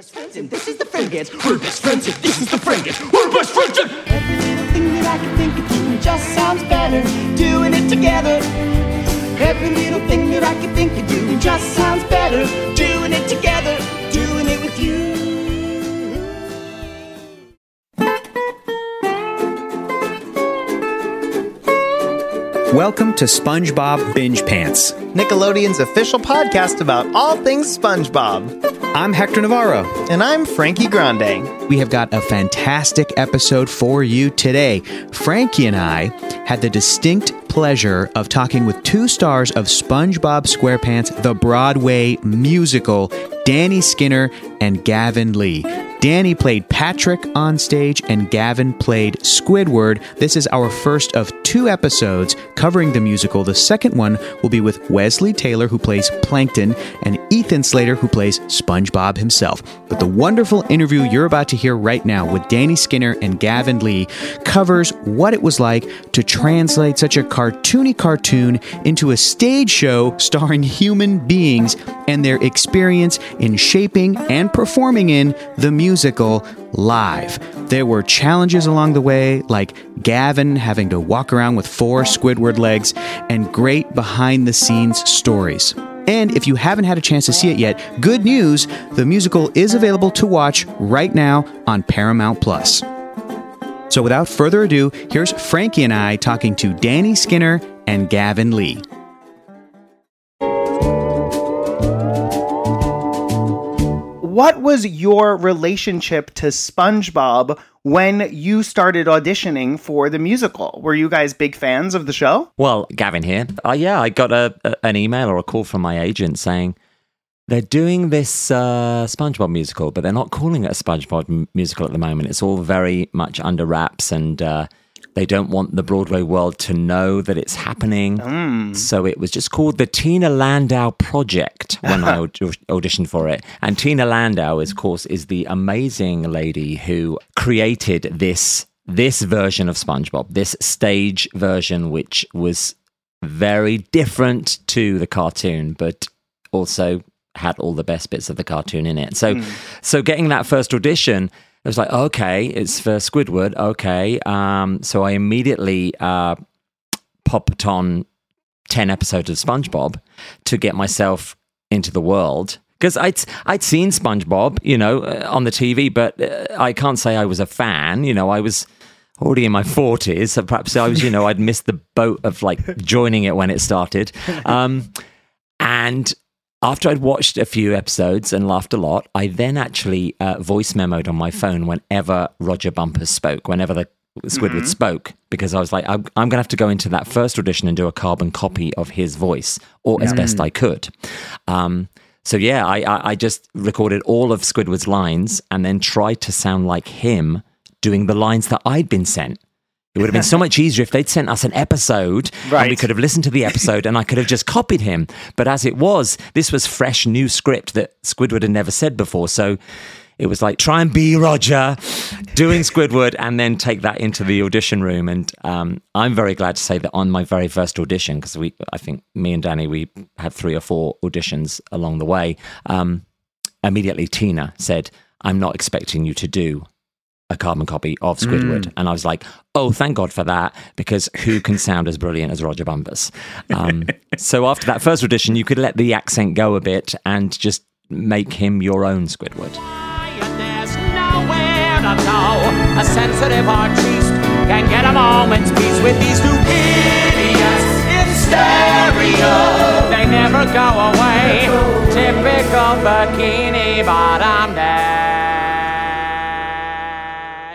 best friends and this is the Friendians. We're best friends and this is the Friendians. We're best friends and every little thing that I can think of doing just sounds better doing it together. Every little thing that I can think of doing just sounds better doing it together, Welcome to SpongeBob Binge Pants. Nickelodeon's official podcast about all things SpongeBob. I'm Hector Navarro. And I'm Frankie Grande. We have got a fantastic episode for you today. Frankie and I had the distinct pleasure of talking with two stars of SpongeBob SquarePants, the Broadway musical, Danny Skinner and Gavin Lee. Danny played Patrick on stage and Gavin played Squidward. This is our first of two episodes covering the musical. The second one will be with Wesley Taylor, who plays Plankton, and Ethan Slater, who plays SpongeBob himself. But the wonderful interview you're about to hear right now with Danny Skinner and Gavin Lee covers what it was like to translate such a cartoony cartoon into a stage show starring human beings and their experience in shaping and performing in the musical live. There were challenges along the way, like Gavin having to walk around with four Squidward legs, and great behind the scenes stories. And if you haven't had a chance to see it yet, good news the musical is available to watch right now on Paramount Plus. So without further ado, here's Frankie and I talking to Danny Skinner and Gavin Lee. What was your relationship to SpongeBob when you started auditioning for the musical? Were you guys big fans of the show? Well, Gavin here. Uh, yeah, I got a, a, an email or a call from my agent saying they're doing this uh, SpongeBob musical, but they're not calling it a SpongeBob m- musical at the moment. It's all very much under wraps, and uh, they don't want the Broadway world to know that it's happening. Mm. So it was just called the Tina Landau Project when I aud- auditioned for it. And Tina Landau, is, of course, is the amazing lady who created this this version of SpongeBob, this stage version, which was very different to the cartoon, but also had all the best bits of the cartoon in it. So, mm. so getting that first audition, it was like, okay, it's for Squidward. Okay, um, so I immediately uh, popped on ten episodes of SpongeBob to get myself into the world. Because I'd I'd seen SpongeBob, you know, uh, on the TV, but uh, I can't say I was a fan. You know, I was already in my 40s so perhaps i was you know i'd missed the boat of like joining it when it started um, and after i'd watched a few episodes and laughed a lot i then actually uh, voice memoed on my phone whenever Rodger Bumpass spoke whenever the squidward spoke because i was like i'm, I'm going to have to go into that first audition and do a carbon copy of his voice or as best i could. Um, so yeah I, I, I just recorded all of squidward's lines and then tried to sound like him doing the lines that I'd been sent. It would have been so much easier if they'd sent us an episode and we could have listened to the episode and I could have just copied him. But as it was, this was fresh new script that Squidward had never said before. So it was like try and be Roger doing Squidward and then take that into the audition room. And um, I'm very glad to say that on my very first audition, because we, I think me and Danny, we had three or four auditions along the way. Um, immediately Tina said, I'm not expecting you to do a carbon copy of Squidward. And I was like, oh, thank God for that, because who can sound as brilliant as Rodger Bumpass? Um, so after that first audition, you could let the accent go a bit and just make him your own Squidward. There's nowhere to go. A sensitive artiste can get a moment's peace with these two idiots in stereo. They never go away. Typical bikini bottom dad.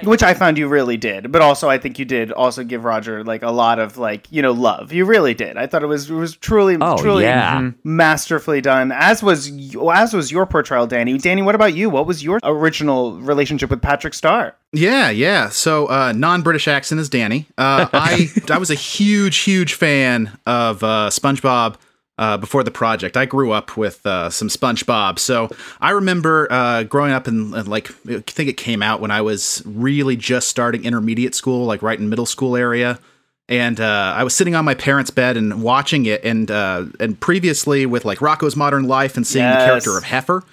Which I found you really did, but also I think you did also give Roger like a lot of like you know love. You really did. I thought it was it was truly Oh, truly yeah. masterfully done. As was as was your portrayal, Danny. Danny, what about you? What was your original relationship with Patrick Star? Yeah, yeah. So uh, non-British accent is Danny. Uh, I I was a huge, huge fan of uh, SpongeBob uh, before the project. I grew up with uh, some SpongeBob, so I remember uh, growing up in, in, like I think it came out when I was really just starting intermediate school, like right in middle school area. And uh, I was sitting on my parents' bed and watching it, and uh, and previously with like Rocko's Modern Life and seeing the character of Heffer,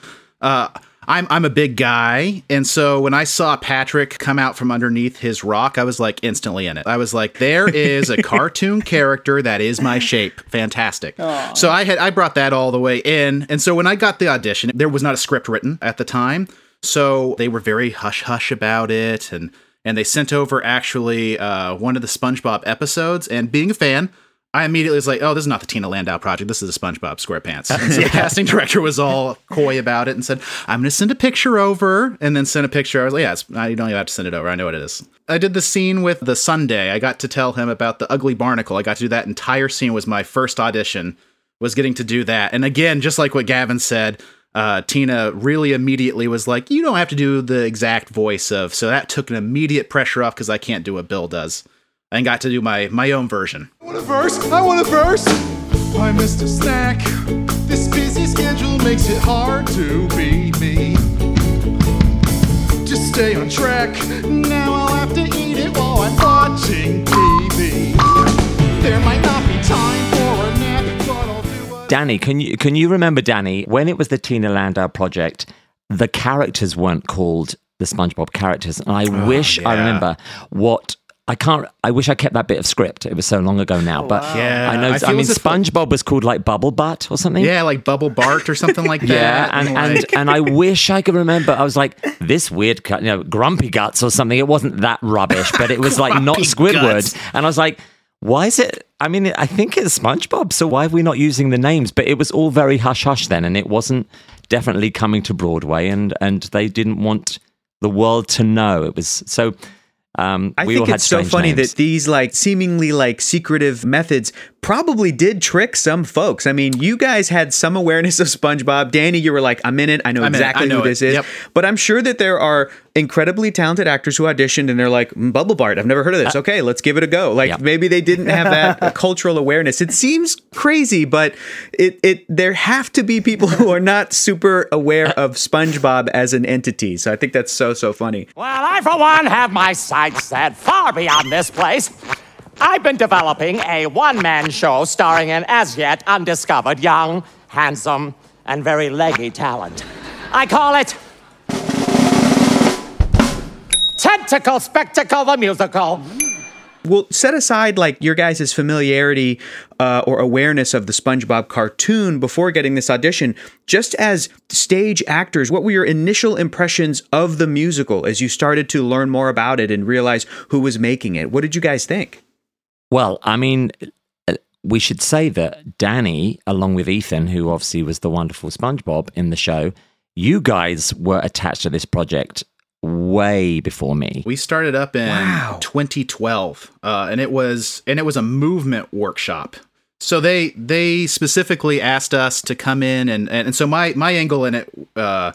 uh, I'm I'm a big guy, and so when I saw Patrick come out from underneath his rock, I was like instantly in it. I was like, there is a cartoon character that is my shape. Fantastic. So I had I brought that all the way in, and so when I got the audition, there was not a script written at the time, so they were very hush hush about it, and and they sent over actually uh, one of the SpongeBob episodes, and being a fan. I immediately was like, "Oh, this is not the Tina Landau project. This is a SpongeBob SquarePants." And so the casting director was all coy about it and said, "I'm going to send a picture over," and then send a picture. I was like, "Yeah, it's, I don't even have to send it over. I know what it is." I did the scene with the Sunday. I got to tell him about the ugly barnacle. I got to do that entire scene. Was my first audition. Was getting to do that, and again, just like what Gavin said. Uh, Tina really immediately was like, "You don't have to do the exact voice of," so that took an immediate pressure off because I can't do what Bill does, and got to do my my own version. I want a verse. I want a verse. Hi, Mr. Snack. This busy schedule makes it hard to be me. Just stay on track. Now I'll have to eat it while I'm watching TV. There might not be time for a nap, but I'll do what. Danny, can you can you remember Danny when it was the Tina Landau project? The characters weren't called the SpongeBob characters, and I oh, wish I remember what. I can't. I wish I kept that bit of script. It was so long ago now, oh, but Yeah, I know. I I, mean, SpongeBob was called like Bubble Butt or something. Yeah, like Bubble Bart or something like that. Yeah, and and, like, and I wish I could remember. I was like this weird, you know, Grumpy Guts or something. It wasn't that rubbish, but it was like not Grumpy Squidward. Guts. And I was like, why is it? I mean, I think it's SpongeBob. So why are we not using the names? But it was all very hush hush then, and it wasn't definitely coming to Broadway, and and they didn't want the world to know. It was so. Um, I think it's so funny names. that these like seemingly like secretive methods probably did trick some folks. I mean, you guys had some awareness of SpongeBob. Danny, you were like, "I'm in it. I know I'm exactly I know who this is. Yep. But I'm sure that there are incredibly talented actors who auditioned and they're like, "Mm, "Bubble Bart. I've never heard of this. Okay, let's give it a go." Like Yeah. maybe they didn't have that uh, cultural awareness. It seems crazy, but it it there have to be people who are not super aware of SpongeBob as an entity. So I think that's so so funny. Well, I, for one, have my sights set far beyond this place. I've been developing a one man show starring an as yet undiscovered young, handsome, and very leggy talent. I call it Tentacle Spectacle the Musical. Well, set aside like your guys' familiarity uh, or awareness of the SpongeBob cartoon before getting this audition. Just as stage actors, what were your initial impressions of the musical as you started to learn more about it and realize who was making it? What did you guys think? Well, I mean, uh, we should say that Danny, along with Ethan, who obviously was the wonderful SpongeBob in the show, you guys were attached to this project way before me. we started up in Wow. 2012, uh, and it was and it was a movement workshop. So they they specifically asked us to come in and and, and so my my angle in it uh,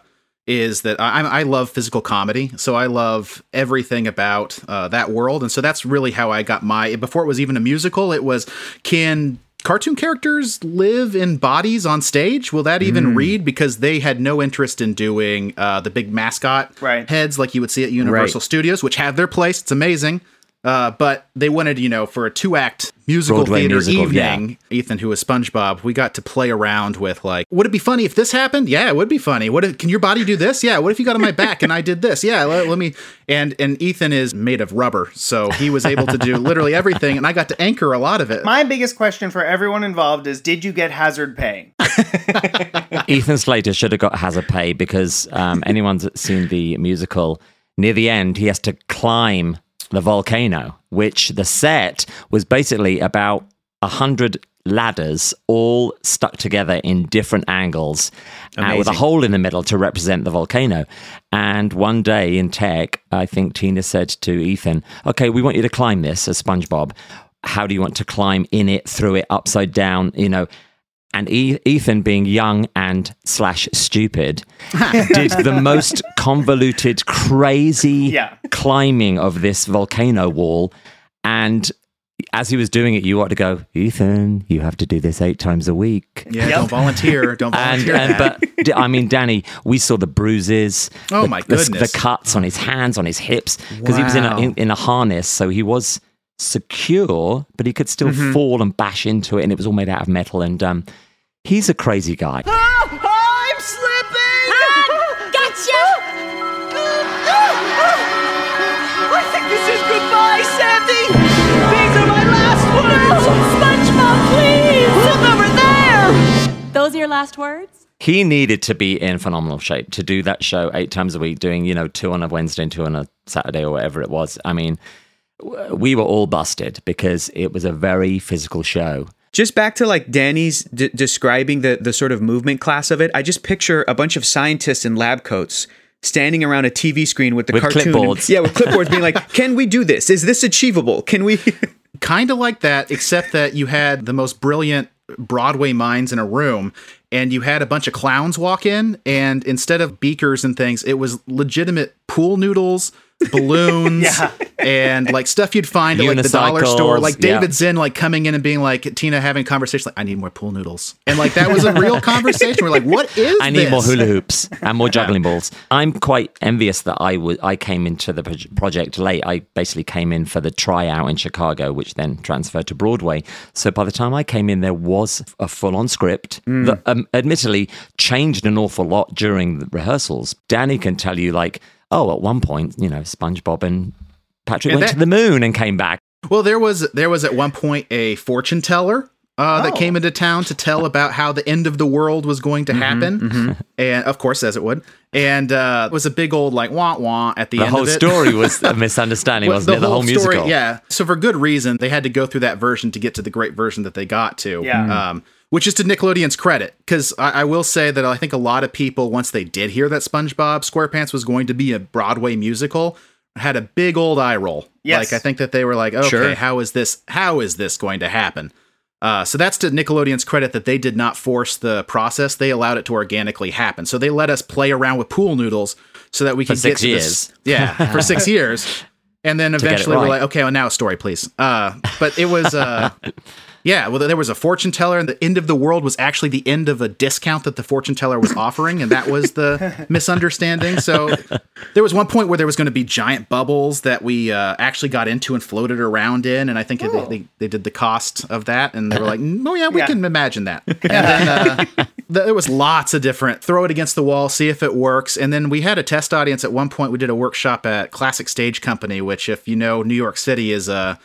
is that I I love physical comedy, so I love everything about uh, that world, and so that's really how I got my before it was even a musical. It was can cartoon characters live in bodies on stage? Will that even read? Because they had no interest in doing uh, the big mascot Right. heads like you would see at Universal Studios, which have their place. It's amazing. Uh, but they wanted, you know, for a two act musical Broadway theater musical, evening, Ethan, who was SpongeBob, we got to play around with like, would it be funny if this happened? Yeah, it would be funny. What if, can your body do this? Yeah. What if you got on my back and I did this? Yeah. Let, let me. And and Ethan is made of rubber, so he was able to do literally everything, and I got to anchor a lot of it. My biggest question for everyone involved is Did you get hazard pay? Ethan Slater should have got hazard pay because um, anyone's seen the musical, near the end, he has to climb the volcano, which the set was basically about a hundred ladders all stuck together in different angles uh, with a hole in the middle to represent the volcano. And one day in tech, I think Tina said to Ethan, Okay, we want you to climb this as SpongeBob. How do you want to climb in it, through it, upside down? You know, and e- Ethan, being young and slash stupid, did the most convoluted, crazy Yeah. climbing of this volcano wall. And as he was doing it, you ought to go, Ethan, you have to do this eight times a week. Yeah, don't volunteer. Don't volunteer. and that. but D- I mean, Danny, we saw the bruises. Oh, the- my the- goodness. The, cuts on his hands, on his hips, because he was in a, in, in a harness, so he was secure, but he could still mm-hmm. fall and bash into it, and it was all made out of metal. And um, he's a crazy guy. Ah, I'm slipping! Ah, gotcha! I think this is goodbye, Sandy! These are my last words! SpongeBob, please! Look over there! Those are your last words? He needed to be in phenomenal shape to do that show eight times a week, doing, you know, two on a Wednesday and two on a Saturday or whatever it was. I mean, we were all busted because it was a very physical show. Just back to like Danny's d- describing the the sort of movement class of it. I just picture a bunch of scientists in lab coats standing around a TV screen with the With cartoon. clipboards. Yeah, with clipboards being like, "Can we do this? Is this achievable? Can we?" kind of like that, except that you had the most brilliant Broadway minds in a room, and you had a bunch of clowns walk in, and instead of beakers and things, it was legitimate pool noodles, balloons, and like stuff you'd find at like the dollar store. Like yeah. David Zinn, like coming in and being like Tina having a conversation, like I need more pool noodles, and like that was a real conversation. We're like, what is? I need more hula hoops and more juggling balls. I'm quite envious that I was I came into the proj- project late. I basically came in for the tryout in Chicago, which then transferred to Broadway. So by the time I came in, there was a full on script that, um, admittedly, changed an awful lot during the rehearsals. Danny can tell you, like, oh, at one point, you know, SpongeBob and Patrick And went that- to the moon and came back. Well, there was there was at one point a fortune teller uh, that came into town to tell about how the end of the world was going to happen, and of course, as it would, and uh, it was a big old like wah wah at the, The end whole of it. story was a misunderstanding, Well, wasn't it? The whole, musical. story, yeah. So for good reason, they had to go through that version to get to the great version that they got to. Yeah. Um, which is to Nickelodeon's credit, because I, I will say that I think a lot of people, once they did hear that SpongeBob SquarePants was going to be a Broadway musical, had a big old eye roll. Yes. Like I think that they were like, okay, Sure. how is this? How is this going to happen? Uh, so that's to Nickelodeon's credit that they did not force the process; they allowed it to organically happen. So they let us play around with pool noodles so that we could get to years. This, yeah, for six years, and then eventually we're like, okay, well now a story, please. Uh, but it was, uh, yeah, well there was a fortune teller, and the end of the world was actually the end of a discount that the fortune teller was offering, and that was the misunderstanding. So there was one point where there was going to be giant bubbles that we uh, actually got into and floated around in, and I think they, they, they did the cost of that, and they were like, oh yeah, we Yeah. can imagine that. And then uh, there was lots of different throw it against the wall, see if it works, and then we had a test audience at one point. We did a workshop at Classic Stage Company, which, if you know, New York City is a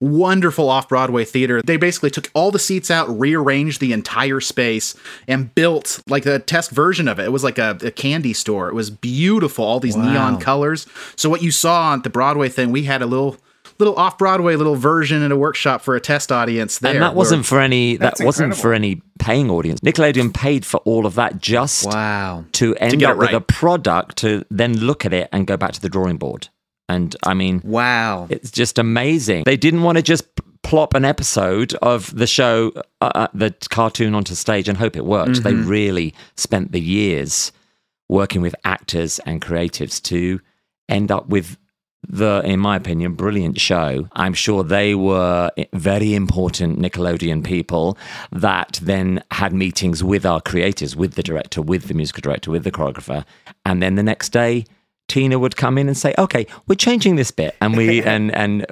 wonderful off Broadway theater. They basically took all the seats out, rearranged the entire space, and built like a test version of it. It was like a, a candy store. It was beautiful, all these neon colors. So what you saw on the Broadway thing, we had a little little off Broadway little version in a workshop for a test audience there. and that wasn't for any that wasn't incredible. for any paying audience. Nickelodeon paid for all of that just wow. to end get up it with a product to then look at it and go back to the drawing board. And I mean, Wow. it's just amazing. They didn't want to just plop an episode of the show, uh, uh, the cartoon onto stage and hope it worked. They really spent the years working with actors and creatives to end up with the, in my opinion, brilliant show. I'm sure they were very important Nickelodeon people that then had meetings with our creators, with the director, with the musical director, with the choreographer. And then the next day, Tina would come in and say, "Okay, we're changing this bit," and we and and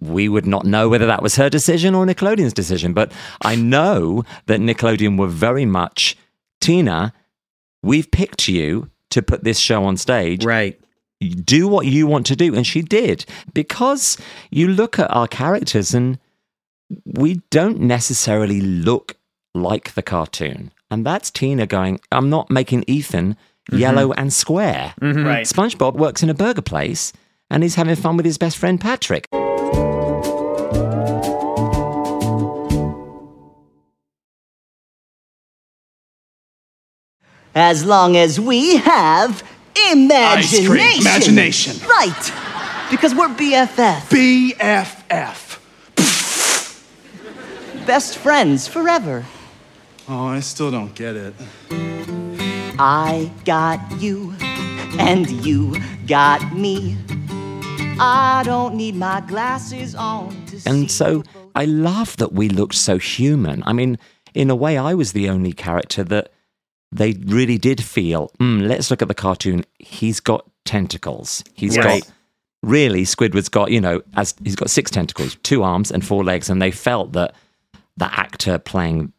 we would not know whether that was her decision or Nickelodeon's decision. But I know that Nickelodeon were very much Tina. We've picked you to put this show on stage Right. do what you want to do. And she did. Because you look at our characters and we don't necessarily look like the cartoon. And that's Tina going, I'm not making Ethan Mm-hmm. yellow mm-hmm. and square. Mm-hmm. Right. SpongeBob works in a burger place and he's having fun with his best friend Patrick. As long as we have imagination. Imagination. Right. Because we're BFF. BFF. Best friends forever. Oh, I still don't get it. I got you, and you got me. I don't need my glasses on to see. And so I love that we looked so human. I mean, in a way, I was the only character that they really did feel, mm, let's look at the cartoon. He's got tentacles. He's Right. got, really, Squidward's got, you know, as he's got six tentacles, two arms and four legs. And they felt that the actor playing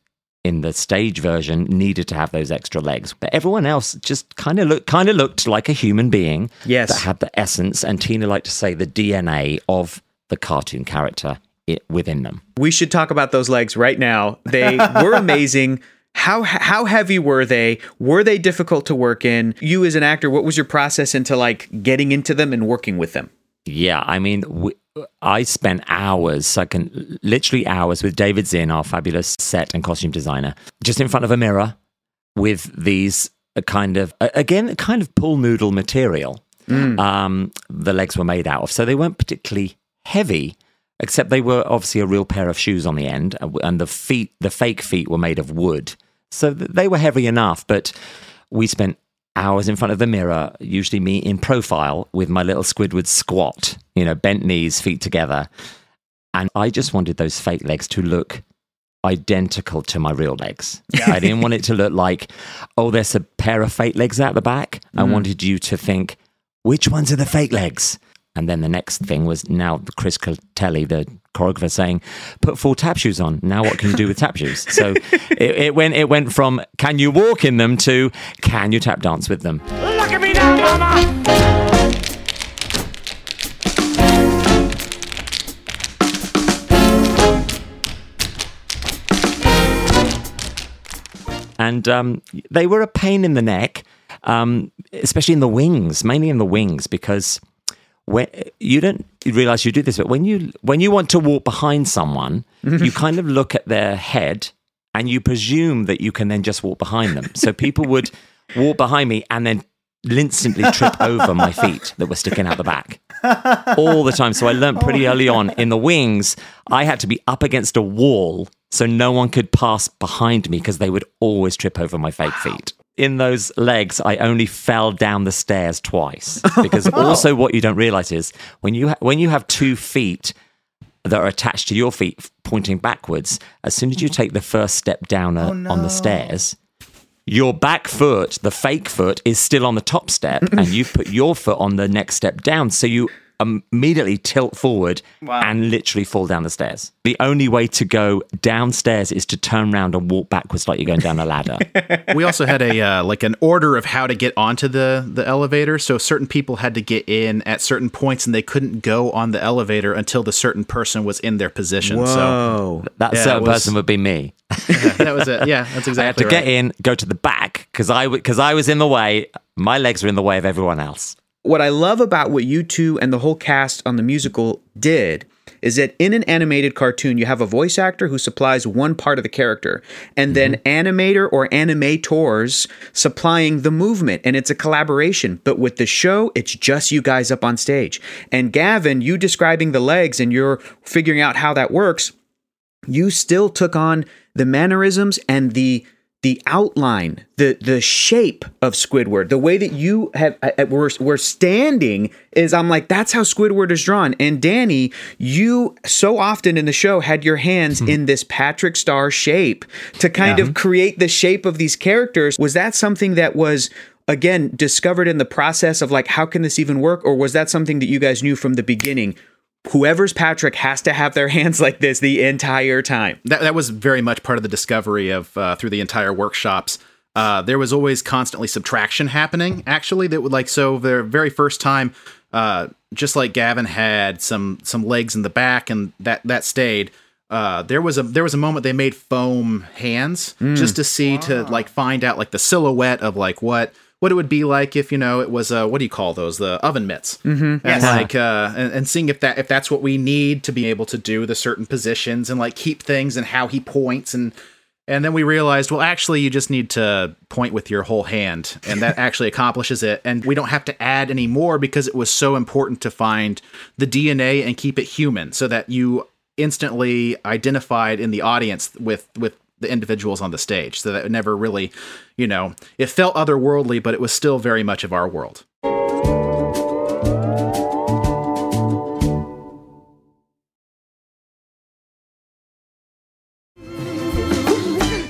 in the stage version needed to have those extra legs. But everyone else just kind of looked kind of looked like a human being Yes. that had the essence and Tina liked to say the DNA of the cartoon character within them. We should talk about those legs right now. They were amazing. How how heavy were they? Were they difficult to work in? You as an actor, what was your process into like getting into them and working with them? Yeah, I mean, w I spent hours, I can literally hours with David Zinn, our fabulous set and costume designer, just in front of a mirror with these uh, kind of, again, kind of pool noodle material. Um, the legs were made out of. So they weren't particularly heavy, except they were obviously a real pair of shoes on the end. uh, And the feet, the fake feet, were made of wood. So they were heavy enough, but we spent hours in front of the mirror, usually me in profile with my little Squidward squat, you know, bent knees, feet together. And I just wanted those fake legs to look identical to my real legs. I didn't want it to look like, oh, there's a pair of fake legs out the back. I mm. wanted you to think, which ones are the fake legs? And then the next thing was now Chris Gattelli, the choreographer, saying, "Put full tap shoes on." Now, what can you do with tap shoes? So it, it went. It went from "Can you walk in them?" to "Can you tap dance with them?" Look at me now, mama! and um, they were a pain in the neck, um, especially in the wings, mainly in the wings, because when you don't realize you do this, but when you when you want to walk behind someone, you kind of look at their head and you presume that you can then just walk behind them. So people would walk behind me and then instantly trip over my feet that were sticking out the back all the time. So I learned pretty oh. early on in the wings, I had to be up against a wall so no one could pass behind me because they would always trip over my fake feet. In those legs, I only fell down the stairs twice. Because also what you don't realize is when you ha- when you have two feet that are attached to your feet pointing backwards, as soon as you take the first step down uh, on the stairs, your back foot, the fake foot, is still on the top step, and you put your foot on the next step down. So you immediately tilt forward and literally fall down the stairs. The only way to go downstairs is to turn around and walk backwards like you're going down a ladder. we also had a uh, like an order of how to get onto the the elevator. So certain people had to get in at certain points, and they couldn't go on the elevator until the certain person was in their position. So Whoa. That Yeah, certain was- person would be me. that was it. Yeah, that's exactly. I had to right. get in, go to the back because I because I was in the way. My legs were in the way of everyone else. What I love about what you two and the whole cast on the musical did is that in an animated cartoon, you have a voice actor who supplies one part of the character, and then mm-hmm. animator or animators supplying the movement, and it's a collaboration. But with the show, it's just you guys up on stage. And Gavin, you describing the legs and you're figuring out how that works, you still took on the mannerisms and the the outline, the the shape of Squidward, the way that you have uh, uh, were were standing is I'm like that's how Squidward is drawn. And Danny, you so often in the show had your hands in this Patrick Star shape to kind of create the shape of these characters. Was that something that was again discovered in the process of like how can this even work, or was that something that you guys knew from the beginning? Whoever's Patrick has to have their hands like this the entire time. that that was very much part of the discovery of uh, through the entire workshops. Uh, there was always constantly subtraction happening. Actually, that would like so the very first time, uh, just like Gavin had some some legs in the back, and that that stayed. Uh, there was a there was a moment they made foam hands just to see to like find out like the silhouette of like what what it would be like if you know it was uh what do you call those? The oven mitts. Mm-hmm. and like uh and, and seeing if that if that's what we need to be able to do the certain positions and like keep things and how he points. And and then we realized well actually you just need to point with your whole hand. And that actually accomplishes it. And we don't have to add any more because it was so important to find the DNA and keep it human so that you instantly identified in the audience with with the individuals on the stage so that it never really you know it felt otherworldly but it was still very much of our world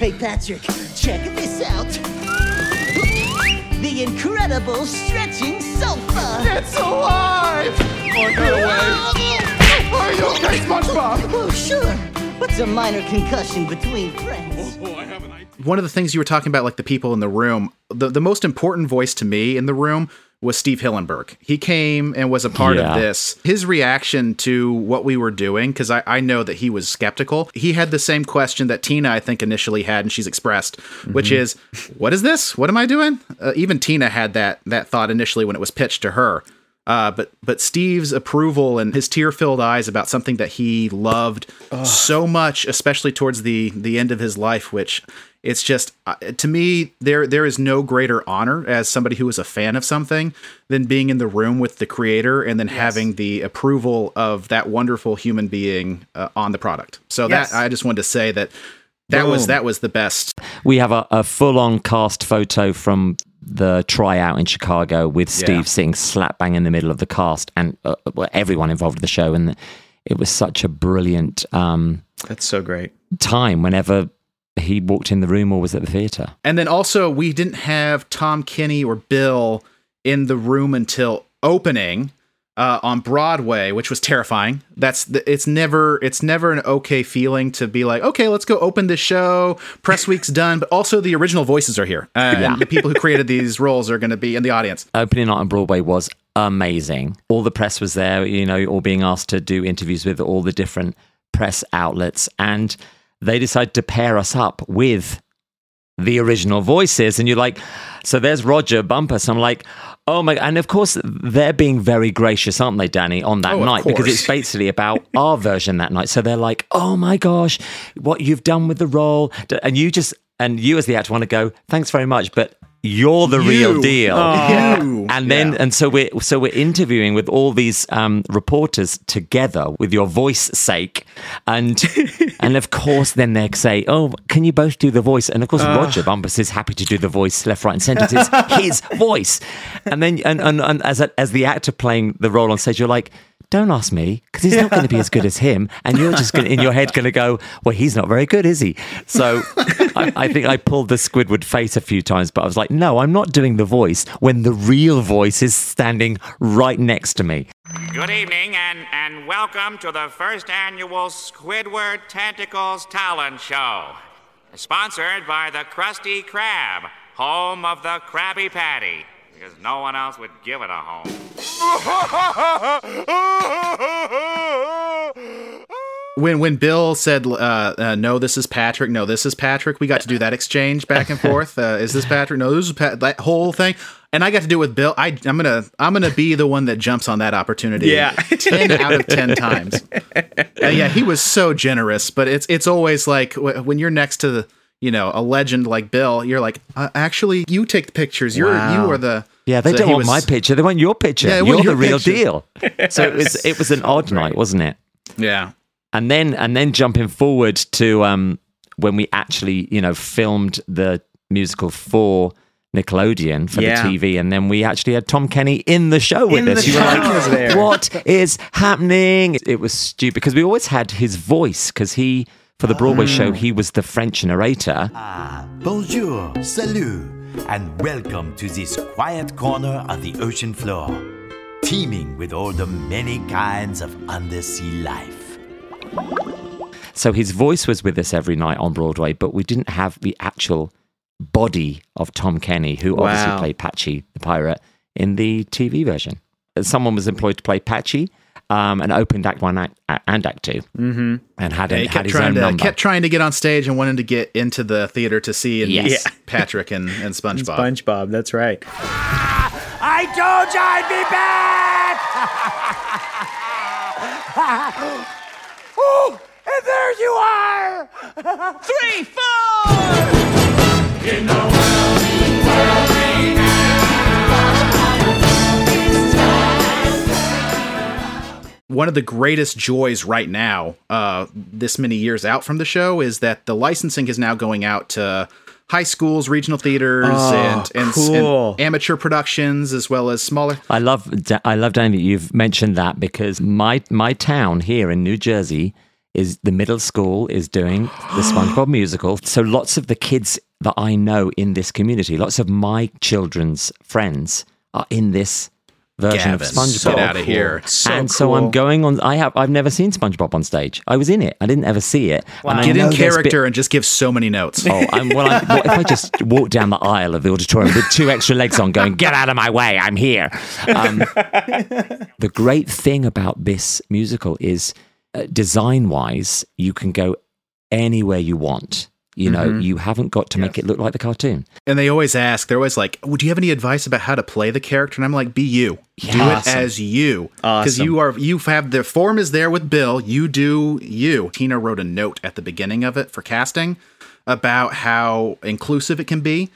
Hey Patrick, check this out. The incredible stretching sofa. It's alive! Oh, get away! Oh, Are you okay, SpongeBob? Oh, sure. What's a minor concussion between friends? one of the things you were talking about like the people in the room the, the most important voice to me in the room was Steve Hillenburg. He came and was a part Yeah. of this. His reaction to what we were doing, because I, I know that he was skeptical, he had the same question that Tina, I think, initially had, and she's expressed, which Mm-hmm. is, what is this? What am I doing? Uh, even Tina had that that thought initially when it was pitched to her. Uh, but but Steve's approval and his tear-filled eyes about something that he loved so much, especially towards the the end of his life, which it's just uh, to me there there is no greater honor as somebody who is a fan of something than being in the room with the creator and then having the approval of that wonderful human being uh, on the product. So Yes. that I just wanted to say that that was that was the best We have a, a full on cast photo from the tryout in Chicago with Steve Yeah. sitting slap bang in the middle of the cast and uh, everyone involved with the show. And it was such a brilliant um, That's so great. time whenever he walked in the room or was at the theater. And then also, we didn't have Tom Kenny or Bill in the room until opening uh, on Broadway, which was terrifying. That's the, it's never it's never an okay feeling to be like, okay, let's go open this show. Press week's done, but also the original voices are here, uh, Yeah. and the people who created these roles are going to be in the audience. Opening night on Broadway was amazing. All the press was there, you know, all being asked to do interviews with all the different press outlets. And they decided to pair us up with the original voices. And you're like, so there's Rodger Bumpass. I'm like, oh my. And of course, they're being very gracious, aren't they, Danny, on that Oh, night? Because it's basically about our version that night. So they're like, oh my gosh, what you've done with the role. And you just, and you as the actor want to go, thanks very much. But you're the real You. deal. You. And then, Yeah. and so we're so we're interviewing with all these um, reporters together with your voice sake, and and of course, then they say, "Oh, can you both do the voice?" And of course, Rodger Bumpass is happy to do the voice, left, right, and centre. It's his voice. And then, and and, and as a, as the actor playing the role on stage, you're like. Don't ask me because he's not going to be as good as him, and you're just gonna, in your head going to go, "Well, he's not very good, is he?" So, I, I think I pulled the Squidward face a few times, but I was like, "No, I'm not doing the voice when the real voice is standing right next to me." Good evening and, and welcome to the first annual Squidward Tentacles Talent Show. Sponsored by the Krusty Krab, home of the Krabby Patty, because no one else would give it a home. When when Bill said, uh, uh, "No, this is Patrick. No, this is Patrick," we got to do that exchange back and forth. Uh, is this Patrick? No, this is Pat. That whole thing, and I got to do it with Bill. I, I'm gonna I'm gonna be the one that jumps on that opportunity. Yeah. ten out of ten times. Uh, yeah, he was so generous, but it's it's always like wh- when you're next to the you know a legend like Bill, you're like, uh, actually, you take the pictures. You're Wow. you are the Yeah, they so don't want was- my picture; they want your picture. Yeah, you're want the your real picture. deal. So it was it was an odd night, wasn't it? Yeah, and then and then jumping forward to um, when we actually you know filmed the musical for Nickelodeon for Yeah. the TV, and then we actually had Tom Kenny in the show with In us. the You were like, "What is happening?" It was stupid because we always had his voice because he for the Broadway show he was the French narrator. Ah, bonjour, salut, and welcome to this quiet corner of the ocean floor, teeming with all the many kinds of undersea life. So his voice was with us every night on Broadway, but we didn't have the actual body of Tom Kenny, who obviously played Patchy the pirate in the TV version. Someone was employed to play Patchy um, and opened Act One act, and Act 2 mm-hmm. and had, Yeah, a, he had kept his trying own to number. kept trying to get on stage and wanted to get into the theater to see and meet Yes. Patrick and, and SpongeBob. SpongeBob, that's right. I told you I'd be back! oh, and there you are! Three, four! One of the greatest joys right now, uh, this many years out from the show, is that the licensing is now going out to high schools, regional theaters, Oh, and, and, cool. and amateur productions, as well as smaller. I love I love Danny that you've mentioned that because my my town here in New Jersey is the middle school is doing the SpongeBob musical. So lots of the kids that I know in this community, lots of my children's friends are in this version Gavin, of SpongeBob. get out of here. So and so cool. I'm going on. I have. I've never seen SpongeBob on stage. I was in it. I didn't ever see it. And I Get in character bit- and just give so many notes. Oh, I'm, well, I'm, what if I just walk down the aisle of the auditorium with two extra legs on, going, "Get out of my way! I'm here." Um, the great thing about this musical is, uh, design-wise, you can go anywhere you want. You know, Mm-hmm. you haven't got to make it look like the cartoon. And they always ask, they're always like, "Would you have any advice about how to play the character?" And I'm like, "Be you. Do Awesome. it as you, because Awesome. you are. You have the form is there with Bill. You do you." Tina wrote a note at the beginning of it for casting about how inclusive it can be,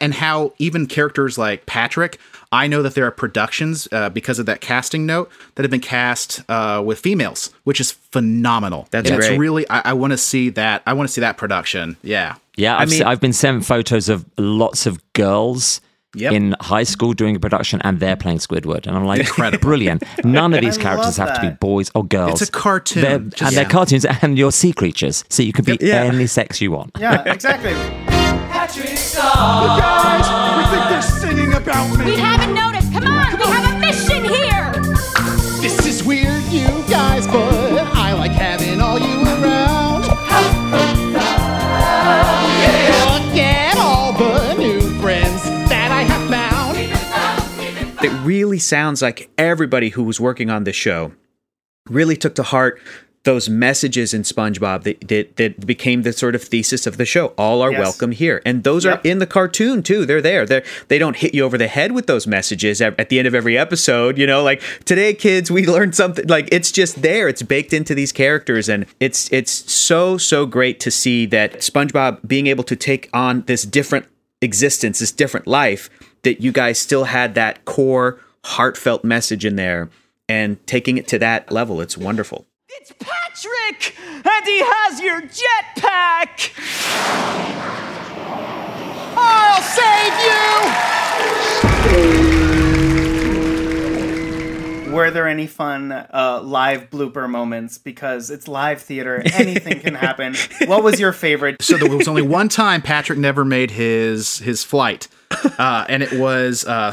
and how even characters like Patrick. I know that there are productions uh, because of that casting note that have been cast uh, with females, which is phenomenal. That's and great. It's really. I, I want to see that. I want to see that production. Yeah. Yeah, I've, mean- se- I've been sent photos of lots of girls Yep. in high school doing a production, and they're playing Squidward, and I'm like, brilliant. None of these I characters have to be boys or girls. It's a cartoon. They're- Just- and they're cartoons, and you're sea creatures, so you can be Yeah. any sex you want. Yeah, exactly. Guys, we think they're singing about me. We haven't noticed. Come on, we have a mission here. This is weird, you guys, but I like having all you around. Look at all the new friends that I have found. it really sounds like everybody who was working on this show really took to heart those messages in SpongeBob that, that, that became the sort of thesis of the show. All are Yes. welcome here. And those Yep. are in the cartoon too. They're there. They're, they don't hit you over the head with those messages at, at the end of every episode. You know, like today, kids, we learned something. Like it's just there. It's baked into these characters. And it's, it's so, so great to see that SpongeBob being able to take on this different existence, this different life, that you guys still had that core heartfelt message in there and taking it to that level. It's wonderful. It's Patrick! And he has your jetpack! I'll save you! Were there any fun uh, live blooper moments? Because it's live theater, anything can happen. What was your favorite? so there was only one time Patrick never made his his flight, uh, and it was uh,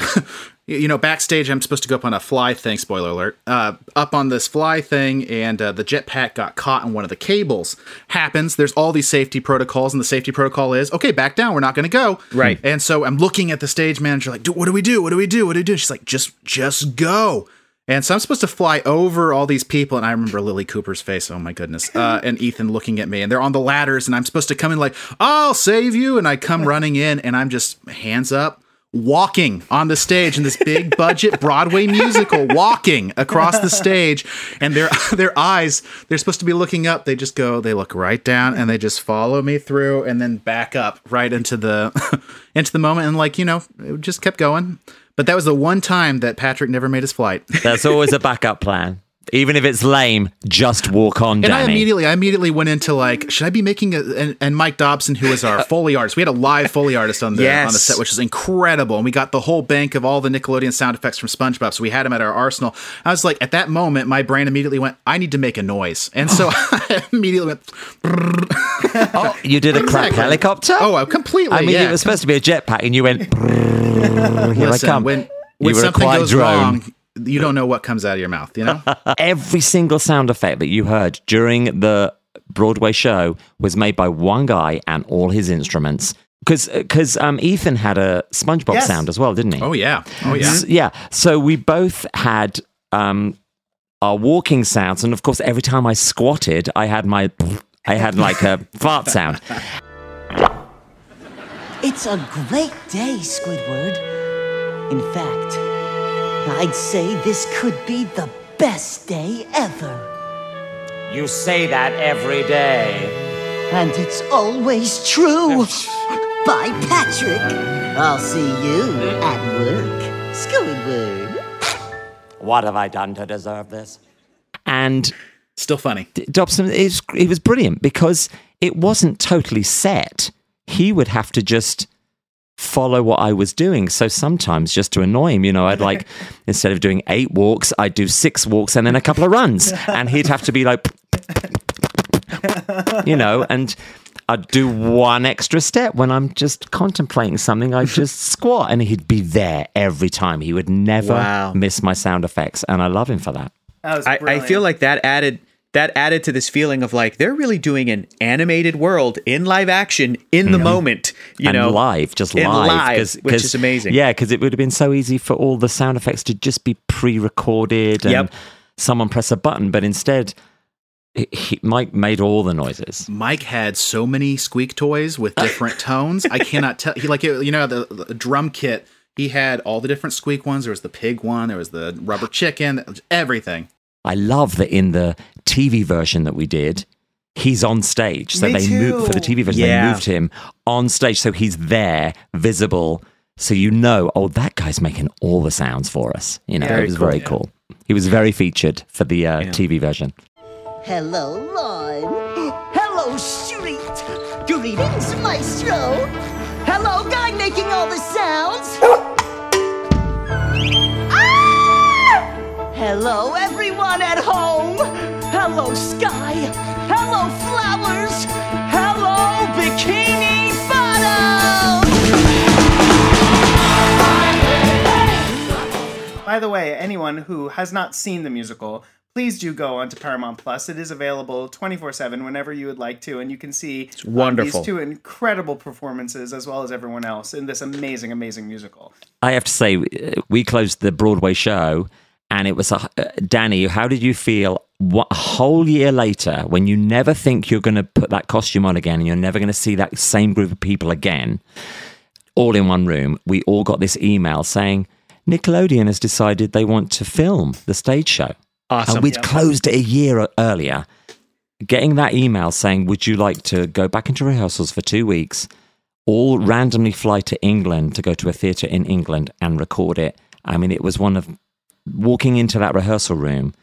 you know backstage. I'm supposed to go up on a fly thing. Spoiler alert! Uh, up on this fly thing, and uh, the jetpack got caught in one of the cables. Happens. There's all these safety protocols, and the safety protocol is okay. Back down. We're not going to go. Right. And so I'm looking at the stage manager, like, "Do- what do we do? What do we do? What do we do? She's like, just just go. And so I'm supposed to fly over all these people, and I remember Lilli Cooper's face. Oh my goodness! Uh, and Ethan looking at me, and they're on the ladders, and I'm supposed to come in like, "I'll save you," and I come running in, and I'm just hands up, walking on the stage in this big budget Broadway musical, walking across the stage, and their their eyes, they're supposed to be looking up. They just go, they look right down, and they just follow me through, and then back up right into the into the moment, and like you know, it just kept going. But that was the one time that Patrick never made his flight. That's always a backup plan. Even if it's lame, just walk on, And I immediately, I immediately went into like, should I be making a? And, and Mike Dobson, who was our foley artist, we had a live foley artist on the Yes. on the set, which is incredible. And we got the whole bank of all the Nickelodeon sound effects from SpongeBob, so we had him at our arsenal. I was like, at that moment, my brain immediately went, I need to make a noise, and so I immediately went, oh, you did a crap Exactly. helicopter? oh, I completely. I mean, yeah. it was supposed to be a jetpack, and you went, "Brrrr, here Listen, I come. when you when were a something quiet goes drone. wrong, you don't know what comes out of your mouth. You know. Every single sound effect that you heard during the Broadway show was made by one guy and all his instruments. Because um, Ethan had a SpongeBob Yes. sound as well, didn't he? oh yeah. Oh yeah. S- yeah. So we both had um, our walking sounds, and of course, every time I squatted, I had my, I had like a fart sound. It's a great day, Squidward. In fact, I'd say this could be the best day ever. You say that every day. And it's always true. Bye, Patrick. I'll see you at work, Squidward. What have I done to deserve this? And Still funny. Dobson is he was brilliant because it wasn't totally set. He would have to just follow what I was doing. So sometimes just to annoy him, you know, I'd like instead of doing eight walks, I'd do six walks and then a couple of runs. And he'd have to be like you know, and I'd do one extra step when I'm just contemplating something. I'd just squat, and he'd be there every time. He would never Wow. miss my sound effects, and I love him for that. That was I, I feel like that added that added to this feeling of like they're really doing an animated world in live action in the moment. You and know, live, just in live, live, 'cause- which 'cause- is amazing. Yeah, because it would have been so easy for all the sound effects to just be pre-recorded and Yep. someone press a button, but instead, he, he, Mike made all the noises. Mike had so many squeak toys with different tones. I cannot tell. He like you know the, the drum kit. He had all the different squeak ones. There was the pig one. There was the rubber chicken. Everything. I love that in the TV version that we did, he's on stage. So Me they moved for the. TV version. Yeah. They moved him on stage, so he's there, visible. So you know, oh, that guy's making all the sounds for us. You know, Very it was cool. very cool. He was very featured for the uh, TV version. Hello, Lime. Hello, Street. Greetings, Maestro. Hello, guy making all the sounds. Ah! Hello, everyone at home. Hello, sky. Hello, flowers. Hello, bikini bottom. By the way, anyone who has not seen the musical, please do go onto Paramount Plus. It is available 24/7 whenever you would like to and you can see uh, wonderful. these two incredible performances as well as everyone else in this amazing amazing musical. I have to say, uh, we closed the Broadway show, and it was a, uh, Danny. How did you feel? What, a whole year later, when you never think you're going to put that costume on again, and you're never going to see that same group of people again, all in one room, we all got this email saying Nickelodeon has decided they want to film the stage show. Awesome. And we'd closed it a year earlier. Getting that email saying, Would you like to go back into rehearsals for two weeks, all randomly fly to England to go to a theatre in England and record it? I mean, it was one of walking into that rehearsal room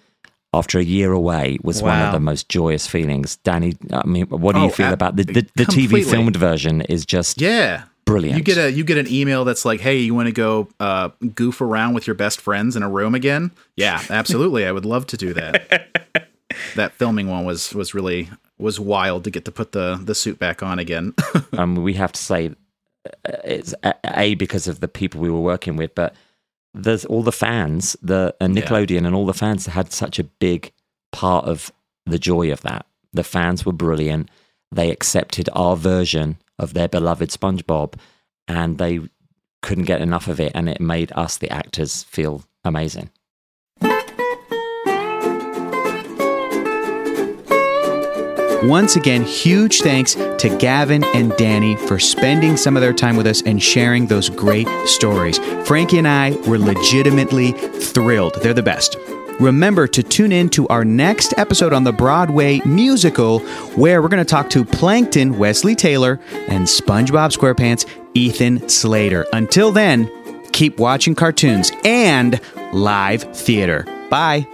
after a year away was one of the most joyous feelings. Danny, I mean, what do you Oh, feel ab- about the, the, the TV filmed version? Is just Yeah. brilliant. You get a you get an email that's like, "Hey, you want to go uh, goof around with your best friends in a room again?" Yeah, absolutely. I would love to do that. that filming one was was really was wild to get to put the the suit back on again. um, we have to say uh, it's a because of the people we were working with, but there's all the fans, the and Yeah. Nickelodeon and all the fans had such a big part of the joy of that. The fans were brilliant. They accepted our version of their beloved SpongeBob, and they couldn't get enough of it, and it made us, the actors, feel amazing. Once again, huge thanks to Gavin and Danny for spending some of their time with us and sharing those great stories. Frankie and I were legitimately thrilled. They're the best. Remember to tune in to our next episode on the Broadway musical, where we're going to talk to Plankton Wesley Taylor and SpongeBob SquarePants Ethan Slater. Until then, keep watching cartoons and live theater. Bye.